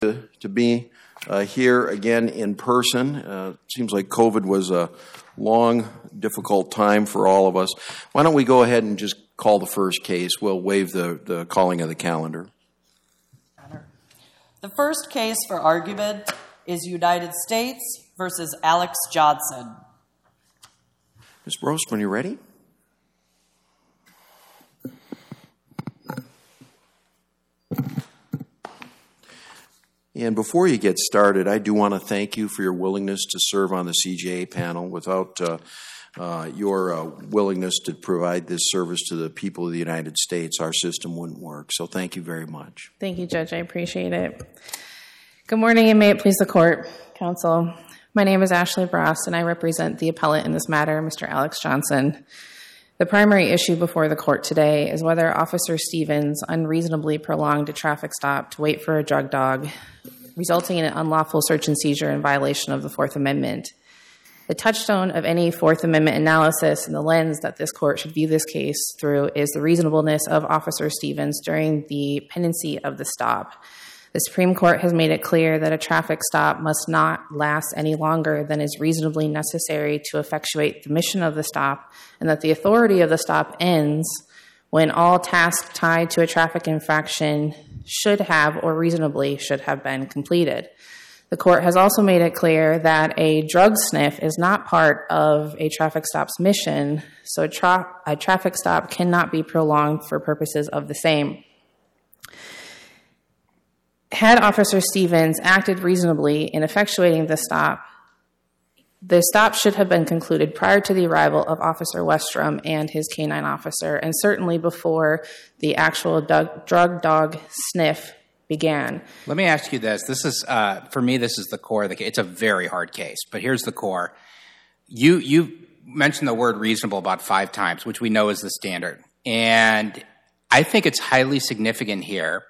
to, to be uh, here again in person. Uh, seems like COVID was a long, difficult time for all of us. Why don't we go ahead and just call the first case? We'll waive the, the calling of the calendar. The first case for argument is United States versus Alex Johnson. Ms. Brostman, you're ready? And before you get started, I do want to thank you for your willingness to serve on the CJA panel. Without uh, uh, your uh, willingness to provide this service to the people of the United States, our system wouldn't work. So thank you very much. Thank you, Judge. I appreciate it. Good morning, and may it please the court, counsel. My name is Ashley Brost, and I represent the appellant in this matter, Mr. Alex Johnson. The primary issue before the court today is whether Officer Stevens unreasonably prolonged a traffic stop to wait for a drug dog, resulting in an unlawful search and seizure in violation of the Fourth Amendment. The touchstone of any Fourth Amendment analysis and the lens that this court should view this case through is the reasonableness of Officer Stevens during the pendency of the stop. The Supreme Court has made it clear that a traffic stop must not last any longer than is reasonably necessary to effectuate the mission of the stop, and that the authority of the stop ends when all tasks tied to a traffic infraction should have or reasonably should have been completed. The court has also made it clear that a drug sniff is not part of a traffic stop's mission, so a, tra- a traffic stop cannot be prolonged for purposes of the same. Had Officer Stevens acted reasonably in effectuating the stop, the stop should have been concluded prior to the arrival of Officer Westrom and his canine officer, and certainly before the actual drug dog sniff began. Let me ask you this. This is, uh, for me, this is the core of the. It's a very hard case, but here's the core. You, you mentioned the word reasonable about five times, which we know is the standard. And I think it's highly significant here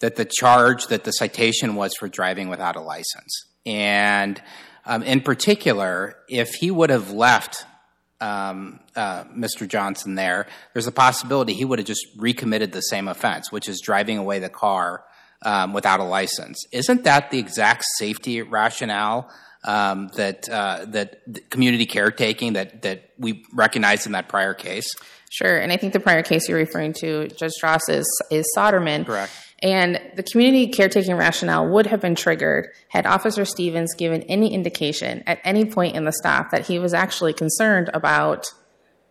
that the charge that the citation was for driving without a license. And um, in particular, if he would have left um, uh, Mr. Johnson there, there's a possibility he would have just recommitted the same offense, which is driving away the car um, without a license. Isn't that the exact safety rationale um, that uh, that community caretaking that that we recognized in that prior case? Sure, and I think the prior case you're referring to, Judge Stras, is, is Soderman. Correct. And the community caretaking rationale would have been triggered had Officer Stevens given any indication at any point in the stop that he was actually concerned about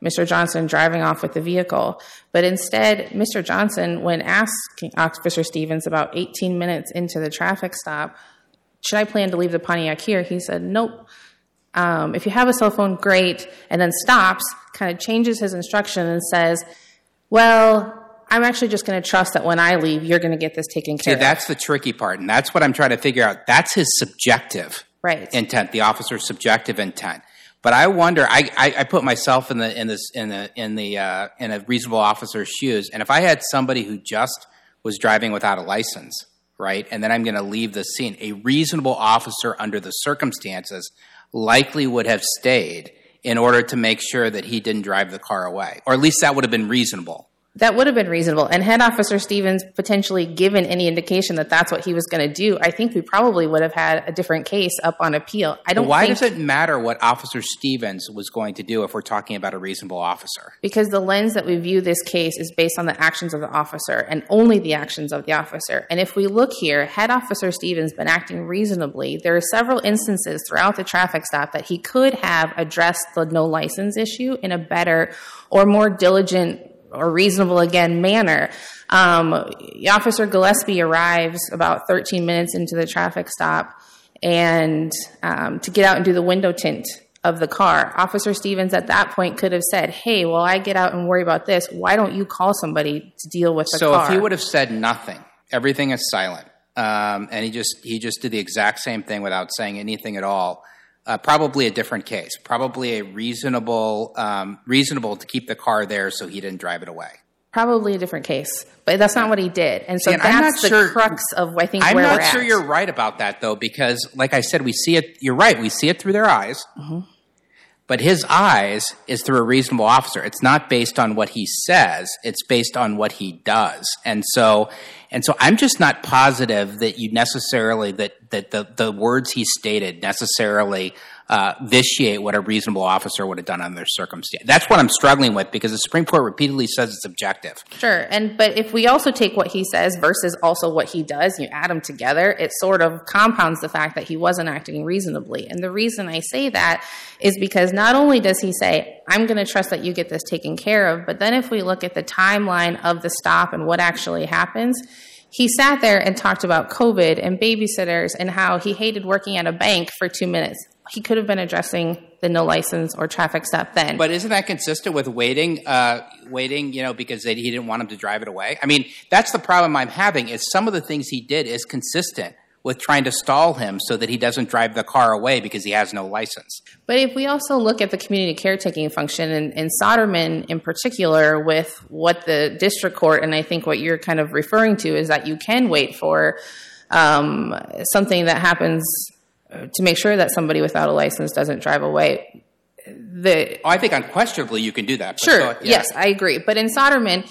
Mr. Johnson driving off with the vehicle. But instead, Mr. Johnson, when asking Officer Stevens about 18 minutes into the traffic stop, should I plan to leave the Pontiac here? He said, nope. Um, if you have a cell phone, great. And then stops, kind of changes his instruction and says, well, I'm actually just going to trust that when I leave, you're going to get this taken care of. See, of. that's the tricky part, and that's what I'm trying to figure out. That's his subjective right. intent, the officer's subjective intent. But I wonder. I, I, I put myself in the in this in the in the uh, in a reasonable officer's shoes, and if I had somebody who just was driving without a license, right, and then I'm going to leave the scene, a reasonable officer under the circumstances likely would have stayed in order to make sure that he didn't drive the car away, or at least that would have been reasonable. That would have been reasonable. And had Officer Stevens potentially given any indication that that's what he was going to do, I think we probably would have had a different case up on appeal. I don't. Why does it matter what Officer Stevens was going to do if we're talking about a reasonable officer? Because the lens that we view this case is based on the actions of the officer and only the actions of the officer. And if we look here, had Officer Stevens been acting reasonably, there are several instances throughout the traffic stop that he could have addressed the no license issue in a better or more diligent or reasonable again manner. Um, Officer Gillespie arrives about 13 minutes into the traffic stop and um, to get out and do the window tint of the car. Officer Stevens at that point could have said, "Hey, while I get out and worry about this, why don't you call somebody to deal with the so car?" So if he would have said nothing, everything is silent, um, and he just he just did the exact same thing without saying anything at all uh, probably a different case. Probably a reasonable, um, reasonable to keep the car there so he didn't drive it away. Probably a different case, but that's not what he did, and so and that's the sure, crux of I think. I'm not sure you're right about that though, because like I said, we see it. You're right. We see it through their eyes. Mm-hmm. But his eyes is through a reasonable officer. It's not based on what he says, it's based on what he does. And so And so I'm just not positive that you necessarily that that the the words he stated necessarily uh, vitiate what a reasonable officer would have done under circumstance. That's what I'm struggling with because the Supreme Court repeatedly says it's objective. Sure, and but if we also take what he says versus also what he does, you add them together, it sort of compounds the fact that he wasn't acting reasonably. And the reason I say that is because not only does he say, "I'm going to trust that you get this taken care of," but then if we look at the timeline of the stop and what actually happens, he sat there and talked about COVID and babysitters and how he hated working at a bank for two minutes he could have been addressing the no license or traffic stop then. But isn't that consistent with waiting, uh, waiting, you know, because they, he didn't want him to drive it away? I mean, that's the problem I'm having is some of the things he did is consistent with trying to stall him so that he doesn't drive the car away because he has no license. But if we also look at the community caretaking function and, and Soderman in particular with what the district court, and I think what you're kind of referring to is that you can wait for um, something that happens to make sure that somebody without a license doesn't drive away. The I think unquestionably you can do that. Sure. So, yeah. Yes, I agree. But in Soderman,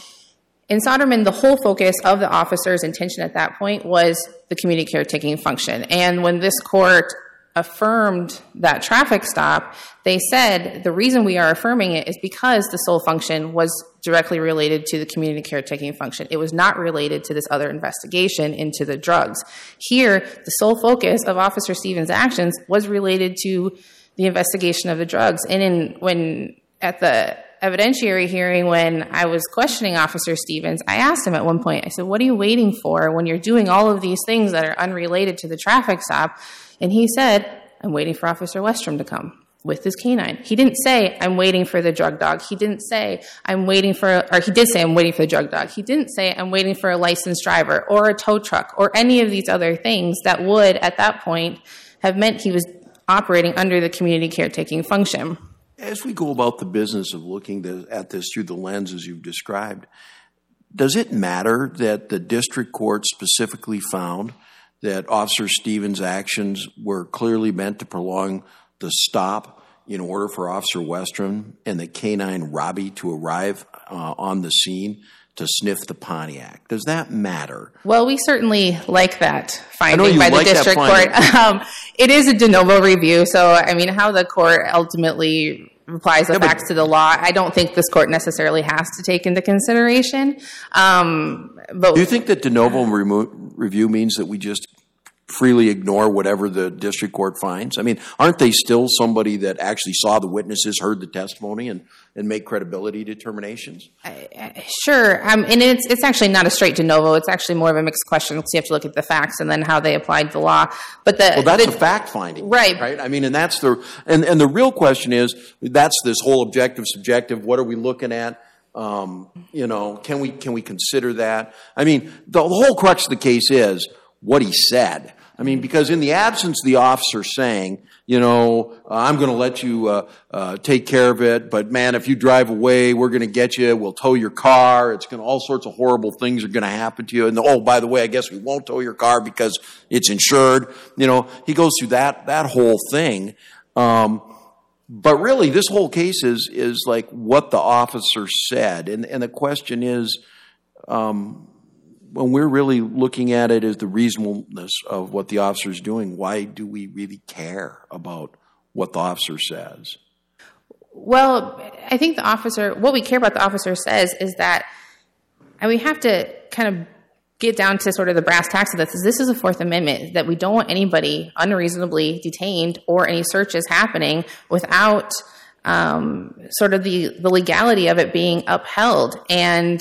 in Soderman, the whole focus of the officer's intention at that point was the community caretaking function. And when this court affirmed that traffic stop, they said the reason we are affirming it is because the sole function was directly related to the community caretaking function. It was not related to this other investigation into the drugs. Here, the sole focus of Officer Stevens' actions was related to the investigation of the drugs. And in when at the evidentiary hearing when I was questioning Officer Stevens, I asked him at one point, I said, What are you waiting for when you're doing all of these things that are unrelated to the traffic stop? And he said, I'm waiting for Officer Westrom to come with his canine. He didn't say, I'm waiting for the drug dog. He didn't say, I'm waiting for, or he did say, I'm waiting for the drug dog. He didn't say, I'm waiting for a licensed driver or a tow truck or any of these other things that would, at that point, have meant he was operating under the community caretaking function. As we go about the business of looking at this through the lenses you've described, does it matter that the district court specifically found that Officer Stevens' actions were clearly meant to prolong the stop in order for Officer Westrom and the canine Robbie to arrive uh, on the scene to sniff the Pontiac. Does that matter? Well, we certainly like that finding by the district court. Um, it is a de novo review, so I mean, how the court ultimately applies the yeah, facts to the law, I don't think this court necessarily has to take into consideration. Um, but do you think that de novo remo- review means that we just freely ignore whatever the district court finds? I mean, aren't they still somebody that actually saw the witnesses, heard the testimony, and, and make credibility determinations? sure. Um, and it's, it's actually not a straight de novo. It's actually more of a mixed question because you have to look at the facts and then how they applied the law. But the, well, that's the, a fact finding. Right. Right. I mean, and that's the, and, and the real question is that's this whole objective, subjective, what are we looking at? Um, you know, can we, can we consider that? I mean, the, the whole crux of the case is what he said. I mean, because in the absence of the officer saying, you know, I'm going to let you uh, uh, take care of it, but man, if you drive away, we're going to get you. We'll tow your car. It's going to all sorts of horrible things are going to happen to you. And oh, by the way, I guess we won't tow your car because it's insured. You know, he goes through that that whole thing. Um, but really, this whole case is is like what the officer said, and and the question is. Um, when we're really looking at it as the reasonableness of what the officer is doing, why do we really care about what the officer says? Well, I think the officer, what we care about the officer says is that, and we have to kind of get down to sort of the brass tacks of this is this is a fourth amendment that we don't want anybody unreasonably detained or any searches happening without um, sort of the, the legality of it being upheld and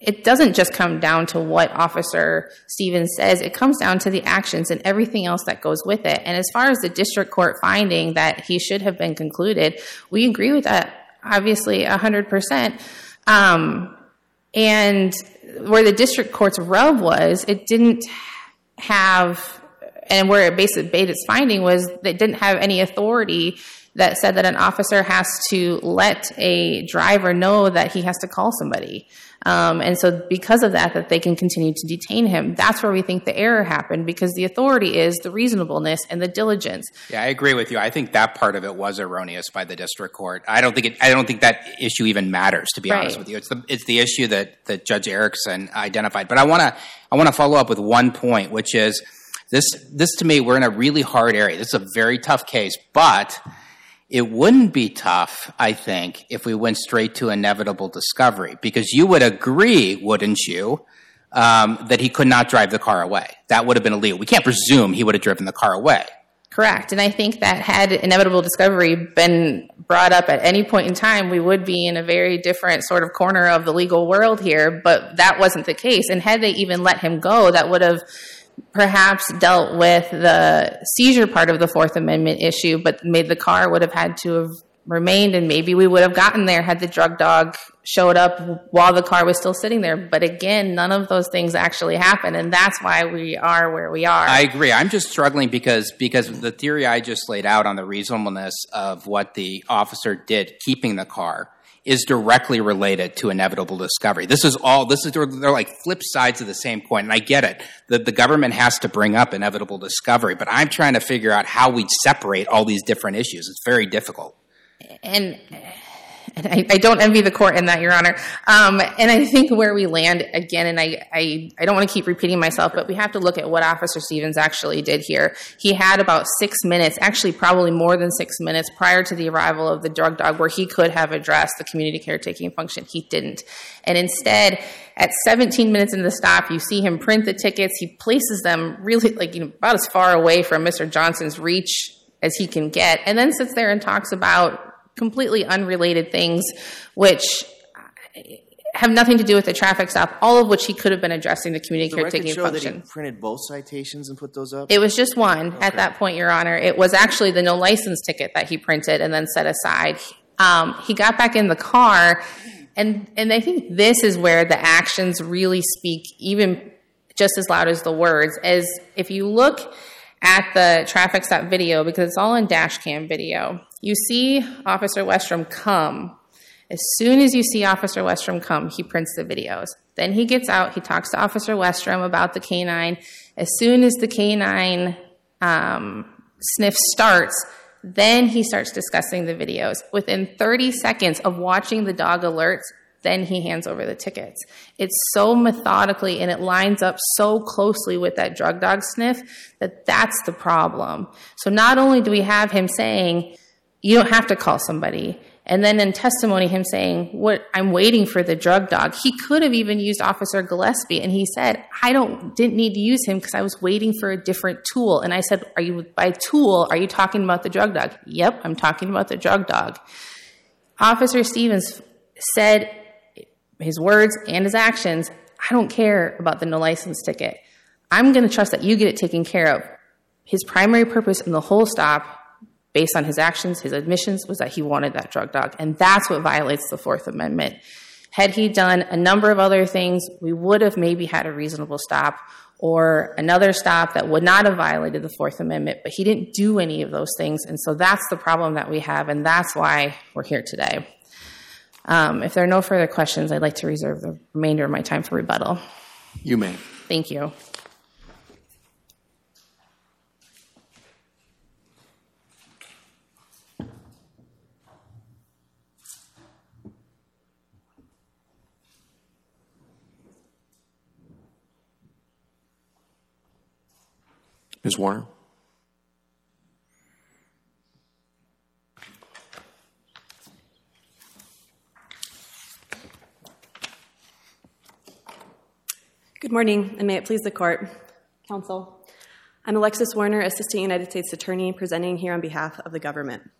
it doesn't just come down to what Officer Stevens says, it comes down to the actions and everything else that goes with it. And as far as the district court finding that he should have been concluded, we agree with that, obviously, 100%. Um, and where the district court's rub was, it didn't have, and where it basically made its finding was that it didn't have any authority that said that an officer has to let a driver know that he has to call somebody. Um, and so because of that, that they can continue to detain him. That's where we think the error happened because the authority is the reasonableness and the diligence. Yeah, I agree with you. I think that part of it was erroneous by the district court. I don't think it, I don't think that issue even matters, to be Right. honest with you. It's the it's the issue that that Judge Erickson identified. But I want to I want to follow up with one point, which is this this to me we're in a really hard area. This is a very tough case, but it wouldn't be tough, I think, if we went straight to inevitable discovery, because you would agree, wouldn't you, um, that he could not drive the car away? That would have been illegal. We can't presume he would have driven the car away. Correct. And I think that had inevitable discovery been brought up at any point in time, we would be in a very different sort of corner of the legal world here. But that wasn't the case. And had they even let him go, that would have perhaps dealt with the seizure part of the Fourth Amendment issue, but made the car would have had to have remained. And maybe we would have gotten there had the drug dog showed up while the car was still sitting there. But again, none of those things actually happened. And that's why we are where we are. I agree. I'm just struggling because because the theory I just laid out on the reasonableness of what the officer did keeping the car is directly related to inevitable discovery. This is all this is they're, like flip sides of the same coin. And I get it. that the government has to bring up inevitable discovery, but I'm trying to figure out how we'd separate all these different issues. It's very difficult. and and I, I don't envy the court in that, Your Honor. Um, and I think where we land again, and I, I, I don't want to keep repeating myself, but we have to look at what Officer Stevens actually did here. He had about six minutes, actually probably more than six minutes prior to the arrival of the drug dog, where he could have addressed the community caretaking function. He didn't, and instead, at 17 minutes into the stop, you see him print the tickets. He places them really like you know about as far away from Mr. Johnson's reach as he can get, and then sits there and talks about completely unrelated things, which have nothing to do with the traffic stop, all of which he could have been addressing the community The caretaking show that he function. printed both citations and put those up. It was just one at that point, Your Honor. It was actually the no license ticket that he printed and then set aside. Um, he got back in the car, and and I think this is where the actions really speak even just as loud as the words. As if you look at the traffic stop video, because it's all in dash cam video, you see Officer Westrom come as soon as you see Officer Westrom come, he prints the videos. Then he gets out, he talks to Officer Westrom about the canine. As soon as the canine um, sniff starts, then he starts discussing the videos. Within 30 seconds of watching the dog alerts, then he hands over the tickets. It's so methodically and it lines up so closely with that drug dog sniff that that's the problem. So not only do we have him saying, you don't have to call somebody. And then in testimony, him saying, "What I'm waiting for the drug dog." He could have even used Officer Gillespie, and he said, "I don't didn't need to use him because I was waiting for a different tool." And I said, "Are you by tool? Are you talking about the drug dog?" Yep, I'm talking about the drug dog. Officer Stevens said his words and his actions. I don't care about the no license ticket. I'm going to trust that you get it taken care of. His primary purpose in the whole stop based on his actions, his admissions, was that he wanted that drug dog. And that's what violates the Fourth Amendment. Had he done a number of other things, we would have maybe had a reasonable stop or another stop that would not have violated the Fourth Amendment, but he didn't do any of those things. And so that's the problem that we have, and that's why we're here today. Um, if there are no further questions, I'd like to reserve the remainder of my time for rebuttal. You may. Thank you. Ms. Warner? Good morning, and may it please the court. Counsel, I'm Alexis Warner, Assistant United States Attorney, presenting here on behalf of the government.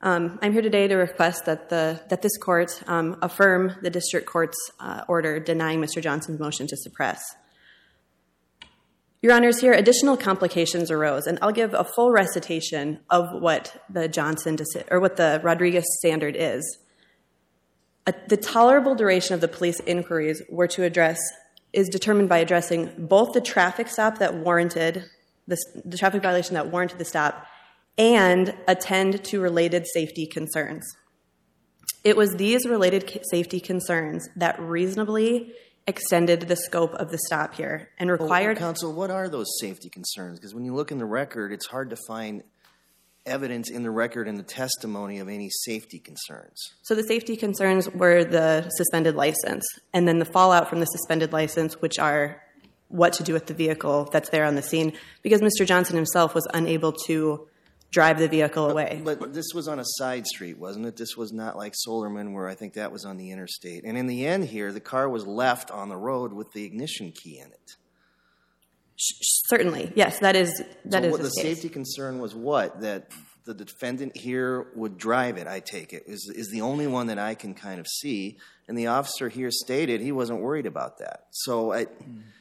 Um, I'm here today to request that, the, that this court um, affirm the district court's uh, order denying Mr. Johnson's motion to suppress. Your Honors, here additional complications arose, and I'll give a full recitation of what the Johnson or what the Rodriguez standard is. The tolerable duration of the police inquiries were to address is determined by addressing both the traffic stop that warranted the, the traffic violation that warranted the stop and attend to related safety concerns. It was these related safety concerns that reasonably extended the scope of the stop here and required. Counsel, what are those safety concerns? Because when you look in the record, it's hard to find evidence in the record and the testimony of any safety concerns. So the safety concerns were the suspended license, and then the fallout from the suspended license, which are what to do with the vehicle that's there on the scene, because Mr. Johnson himself was unable to drive the vehicle away. But this was on a side street, wasn't it? This was not like Soderman, where I think that was on the interstate. And in the end here, the car was left on the road with the ignition key in it. Certainly, yes, that is that so is what, the case. safety concern was what? That the defendant here would drive it, I take it, is, is the only one that I can kind of see. And the officer here stated he wasn't worried about that. So, I,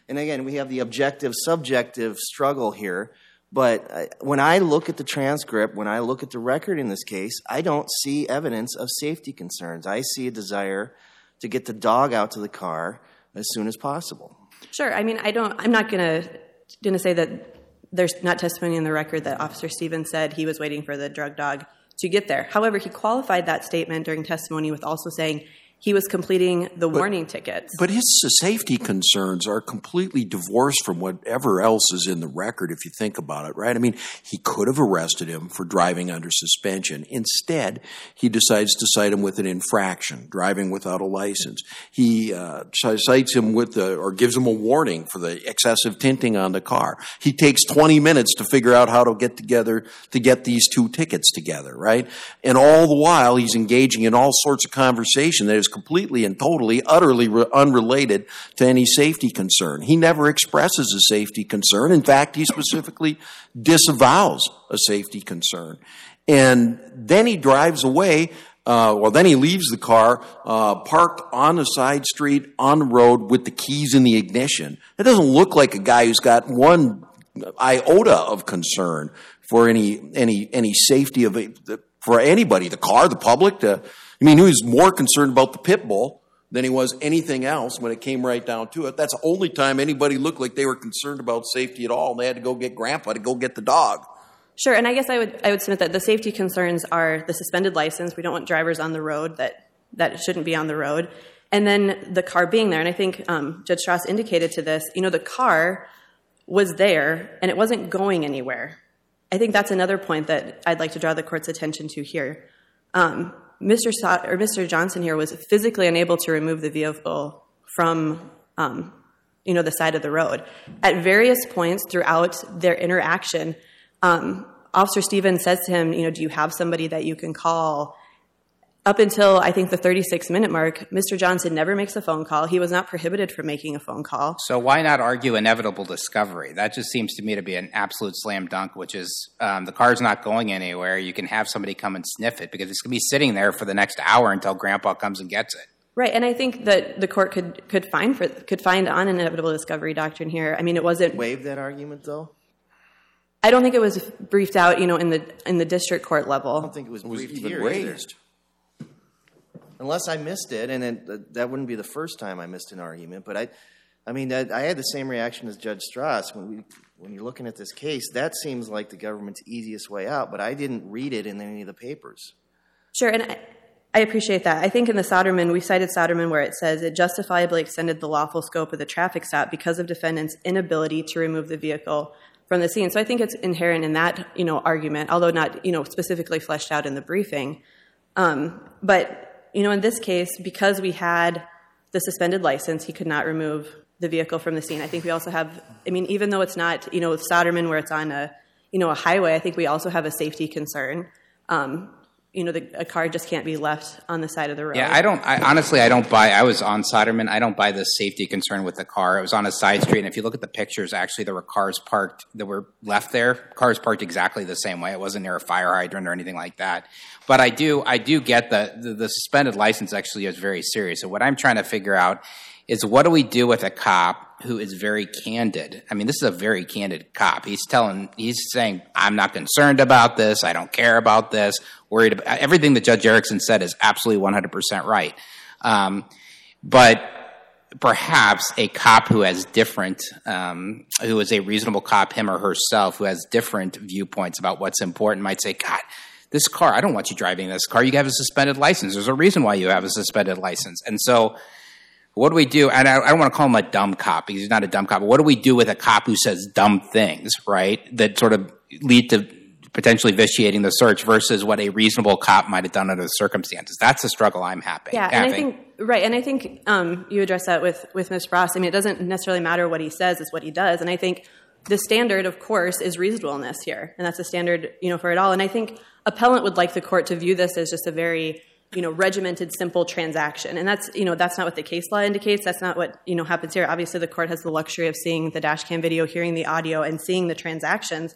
and again, we have the objective subjective struggle here. But when I look at the transcript, when I look at the record in this case, I don't see evidence of safety concerns. I see a desire to get the dog out to the car as soon as possible. Sure. I mean, I don't. I'm not gonna gonna say that there's not testimony in the record that Officer Stevens said he was waiting for the drug dog to get there. However, he qualified that statement during testimony with also saying he was completing the warning tickets. But his safety concerns are completely divorced from whatever else is in the record, if you think about it, right? I mean, he could have arrested him for driving under suspension. Instead, he decides to cite him with an infraction, driving without a license. He uh, cites him with the, or gives him a warning for the excessive tinting on the car. He takes 20 minutes to figure out how to get together, to get these two tickets together, right? And all the while, he's engaging in all sorts of conversation that is completely and totally, utterly re- unrelated to any safety concern. He never expresses a safety concern. In fact, he specifically disavows a safety concern. And then he drives away. Uh, well, then he leaves the car uh, parked on the side street on the road with the keys in the ignition. It doesn't look like a guy who's got one iota of concern for any any any safety of for anybody, the car, the public. I mean, he was more concerned about the pit bull than he was anything else when it came right down to it. That's the only time anybody looked like they were concerned about safety at all. They had to go get Grandpa to go get the dog. Sure, and I guess I would I would submit that the safety concerns are the suspended license. We don't want drivers on the road that that shouldn't be on the road, and then the car being there. And I think um, Judge Stras indicated to this. You know, the car was there and it wasn't going anywhere. I think that's another point that I'd like to draw the court's attention to here. Um, Mr. Or Mr. Johnson here was physically unable to remove the vehicle from um, you know the side of the road. At various points throughout their interaction, um, Officer Stevens says to him, you know, do you have somebody that you can call? Up until I think the 36 minute mark, Mr. Johnson never makes a phone call. He was not prohibited from making a phone call. So why not argue inevitable discovery? That just seems to me to be an absolute slam dunk, which is um, the car's not going anywhere. You can have somebody come and sniff it because it's going to be sitting there for the next hour until Grandpa comes and gets it. Right, and I think that the court could could find for could find on inevitable discovery doctrine here. I mean, it wasn't. Waive that argument, though? I don't think it was briefed out, you know, in the in the district court level. I don't think it was It was even here either. raised. Unless I missed it, and it, that wouldn't be the first time I missed an argument. But I, I mean, I, I had the same reaction as Judge Stras when we when you're looking at this case. That seems like the government's easiest way out, but I didn't read it in any of the papers. Sure, and I, I appreciate that. I think in the Soderman, we cited Soderman where it says it justifiably extended the lawful scope of the traffic stop because of defendant's inability to remove the vehicle from the scene. So I think it's inherent in that you know argument, although not you know specifically fleshed out in the briefing. Um, but you know, in this case, because we had the suspended license, he could not remove the vehicle from the scene. I think we also have. I mean, even though it's not you know with Soderman where it's on a you know a highway, I think we also have a safety concern. Um, you know, the, a car just can't be left on the side of the road. Yeah, I don't. I, honestly, I don't buy. I was on Soderman. I don't buy the safety concern with the car. It was on a side street, and if you look at the pictures, actually, there were cars parked that were left there. Cars parked exactly the same way. It wasn't near a fire hydrant or anything like that. But I do, I do get the the, the suspended license actually is very serious. So what I'm trying to figure out is what do we do with a cop who is very candid? I mean, this is a very candid cop. He's telling, he's saying, I'm not concerned about this. I don't care about this. Worried about everything that Judge Erickson said is absolutely 100% right. Um, but perhaps a cop who has different, um, who is a reasonable cop, him or herself, who has different viewpoints about what's important, might say, God, this car, I don't want you driving this car. You have a suspended license. There's a reason why you have a suspended license. And so, what do we do? And I, I don't want to call him a dumb cop because he's not a dumb cop. But what do we do with a cop who says dumb things, right? That sort of lead to potentially vitiating the search versus what a reasonable cop might have done under the circumstances. That's the struggle I'm happy, Yeah, having. and I think right, and I think um, you address that with with Ms. Ross. I mean, it doesn't necessarily matter what he says; it's what he does. And I think the standard, of course, is reasonableness here, and that's the standard, you know, for it all. And I think appellant would like the court to view this as just a very you know regimented simple transaction. And that's you know that's not what the case law indicates. That's not what you know happens here. Obviously the court has the luxury of seeing the dash cam video hearing the audio and seeing the transactions.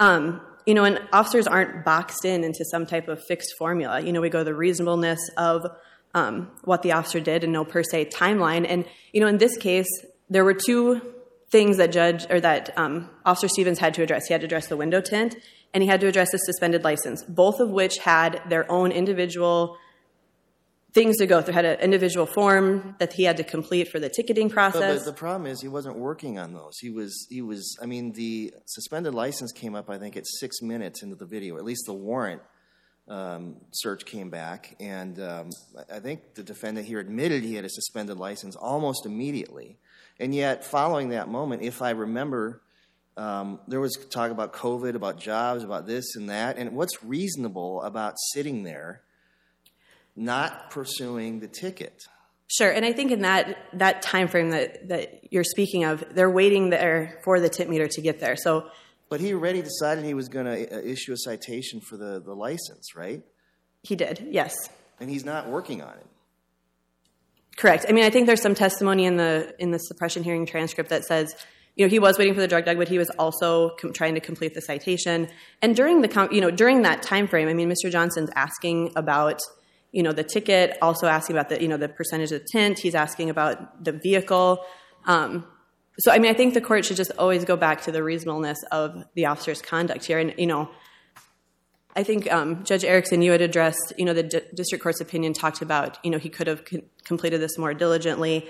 Um, you know and officers aren't boxed in into some type of fixed formula. You know we go the reasonableness of um, what the officer did and no per se timeline. And you know in this case there were two things that judge or that um, officer stevens had to address. He had to address the window tint and he had to address the suspended license both of which had their own individual things to go through had an individual form that he had to complete for the ticketing process but the problem is he wasn't working on those. He was he was I mean the suspended license came up I think at six minutes into the video. At least the warrant um, search came back, and um, I I think the defendant here admitted he had a suspended license almost immediately. And yet, following that moment, if I remember, um, there was talk about COVID, about jobs, about this and that. And what's reasonable about sitting there, not pursuing the ticket? Sure, and I think in that that time frame that that you're speaking of, they're waiting there for the tint meter to get there. So But he already decided he was going to uh, issue a citation for the, the license, right? he did, yes, And he's not working on it. correct. I mean, I think there's some testimony in the in the suppression hearing transcript that says, you know, he was waiting for the drug dog, but he was also com- trying to complete the citation. And during the com- you know during that time frame, I mean, Mr. Johnson's asking about you know the ticket, also asking about the you know the percentage of tint. He's asking about the vehicle. Um, so, I mean, I think the court should just always go back to the reasonableness of the officer's conduct here. And, you know, I think um, Judge Erickson, you had addressed, you know, the district court's opinion talked about, you know, he could have completed this more diligently.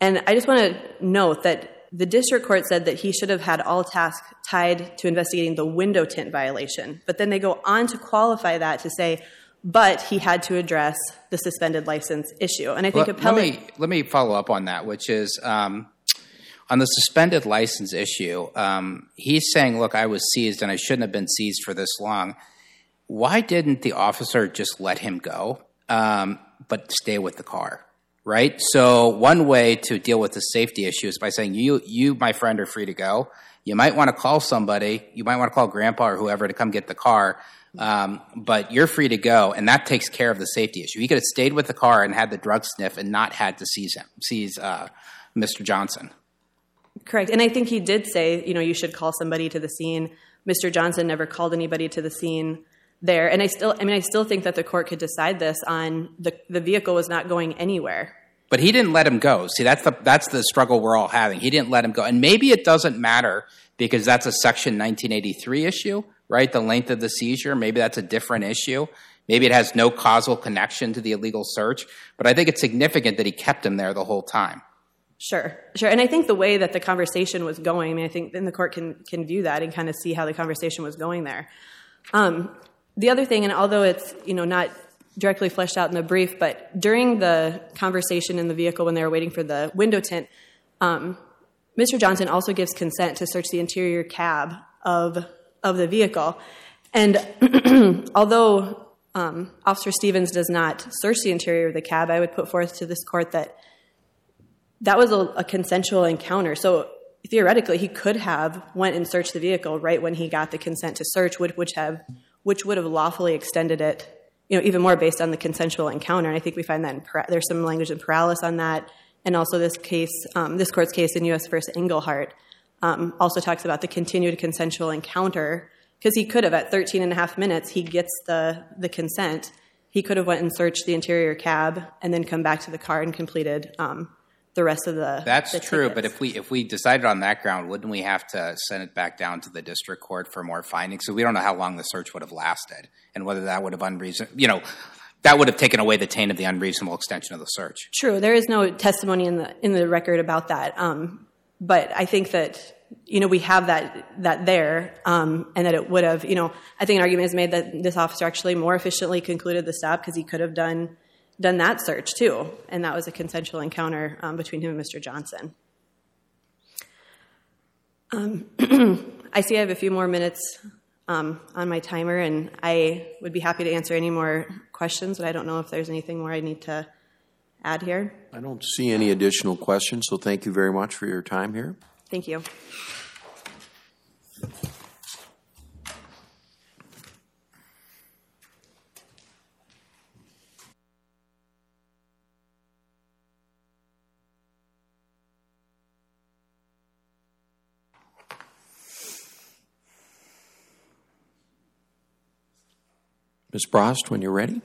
And I just want to note that the district court said that he should have had all tasks tied to investigating the window tint violation. But then they go on to qualify that to say, but he had to address the suspended license issue. And I think let, let me let me follow up on that, which is um, on the suspended license issue. Um, he's saying, "Look, I was seized, and I shouldn't have been seized for this long." Why didn't the officer just let him go, um, but stay with the car? Right. So one way to deal with the safety issue is by saying, "You, you, my friend, are free to go." You might want to call somebody. You might want to call Grandpa or whoever to come get the car. Um, but you're free to go, and that takes care of the safety issue. He could have stayed with the car and had the drug sniff, and not had to seize him, seize uh, Mr. Johnson. Correct. And I think he did say, you know, you should call somebody to the scene. Mr. Johnson never called anybody to the scene there. And I still, I mean, I still think that the court could decide this on the, the vehicle was not going anywhere. But he didn't let him go. See, that's the that's the struggle we're all having. He didn't let him go, and maybe it doesn't matter because that's a Section 1983 issue, right? The length of the seizure. Maybe that's a different issue. Maybe it has no causal connection to the illegal search. But I think it's significant that he kept him there the whole time. Sure, sure. And I think the way that the conversation was going, I mean, I think then the court can can view that and kind of see how the conversation was going there. Um, the other thing, and although it's you know not directly fleshed out in the brief, but during the conversation in the vehicle when they were waiting for the window tint, um, Mr. Johnson also gives consent to search the interior cab of of the vehicle, and although um, Officer Stevens does not search the interior of the cab, I would put forth to this court that that was a, a consensual encounter. So theoretically, he could have went and searched the vehicle right when he got the consent to search, which, which have which would have lawfully extended it, you know, even more based on the consensual encounter. And I think we find that in, there's some language in Peralez on that, and also this case, um, this court's case in U.S. versus Englehart, also talks about the continued consensual encounter because he could have at 13 and a half minutes he gets the the consent. He could have went and searched the interior cab and then come back to the car and completed um, the rest of the. That's true, but if we if we decided on that ground, wouldn't we have to send it back down to the district court for more findings? So we don't know how long the search would have lasted and whether that would have unreason. You know, that would have taken away the taint of the unreasonable extension of the search. True, there is no testimony in the in the record about that. But I think that you know we have that that there, um, and that it would have. You know, I think an argument is made that this officer actually more efficiently concluded the stop because he could have done done that search too, and that was a consensual encounter um, between him and Mr. Johnson. Um, I see I have a few more minutes um, on my timer, and I would be happy to answer any more questions, but I don't know if there's anything more I need to add here. I don't see any additional questions, so thank you very much for your time here. Thank you. Ms. Brost, when you're ready.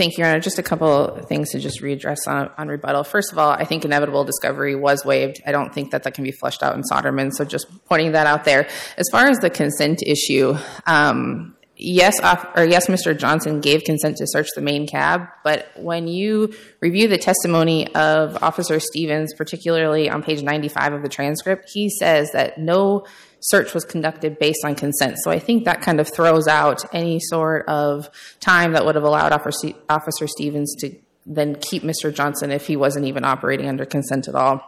Thank you, Your Honor. Just a couple things to just readdress on, on rebuttal. First of all, I think inevitable discovery was waived. I don't think that that can be fleshed out in Soderman, so just pointing that out there. As far as the consent issue, um, yes, or yes, Mr. Johnson gave consent to search the main cab, but when you review the testimony of Officer Stevens, particularly on page 95 of the transcript, he says that no search was conducted based on consent. So I think that kind of throws out any sort of time that would have allowed Officer, Stevens to then keep Mr. Johnson if he wasn't even operating under consent at all.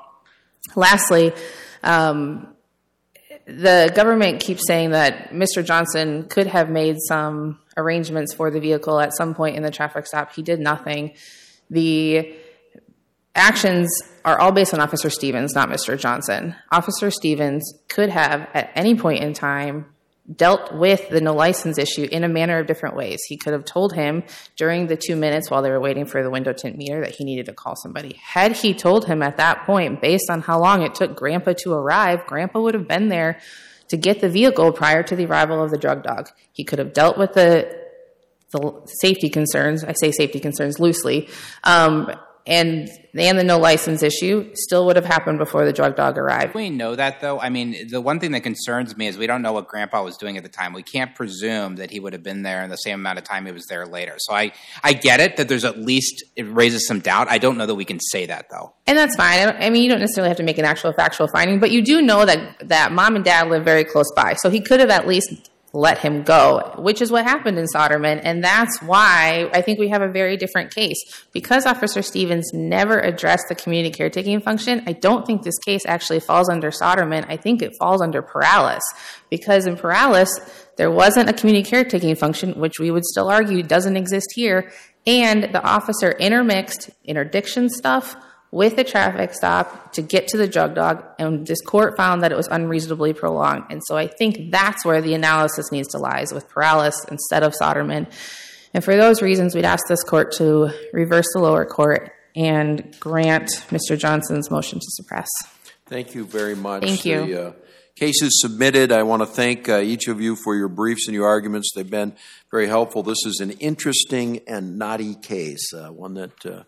Lastly, um, the government keeps saying that Mr. Johnson could have made some arrangements for the vehicle at some point in the traffic stop. He did nothing. The actions are all based on Officer Stevens, not Mr. Johnson. Officer Stevens could have, at any point in time, dealt with the no license issue in a manner of different ways. He could have told him during the two minutes while they were waiting for the window tint meter that he needed to call somebody. Had he told him at that point, based on how long it took Grandpa to arrive, Grandpa would have been there to get the vehicle prior to the arrival of the drug dog. He could have dealt with the the safety concerns. I say safety concerns loosely. Um, and and the no license issue still would have happened before the drug dog arrived. We know that, though. I mean, the one thing that concerns me is we don't know what Grandpa was doing at the time. We can't presume that he would have been there in the same amount of time he was there later. So I, I get it that there's at least it raises some doubt. I don't know that we can say that though. And that's fine. I, I mean, you don't necessarily have to make an actual factual finding, but you do know that that mom and dad live very close by, so he could have at least let him go, which is what happened in Soderman, and that's why I think we have a very different case because Officer Stevens never addressed the community caretaking function. I don't think this case actually falls under Soderman. I think it falls under Peralez because in Peralez there wasn't a community caretaking function, which we would still argue doesn't exist here, and the officer intermixed interdiction stuff with the traffic stop to get to the drug dog, and this court found that it was unreasonably prolonged. And so I think that's where the analysis needs to lie, is with Peralez instead of Soderman. And for those reasons, we'd ask this court to reverse the lower court and grant Mr. Johnson's motion to suppress. Thank you very much. Thank you. The uh, case is submitted. I want to thank uh, each of you for your briefs and your arguments. They've been very helpful. This is an interesting and knotty case, uh, one that uh,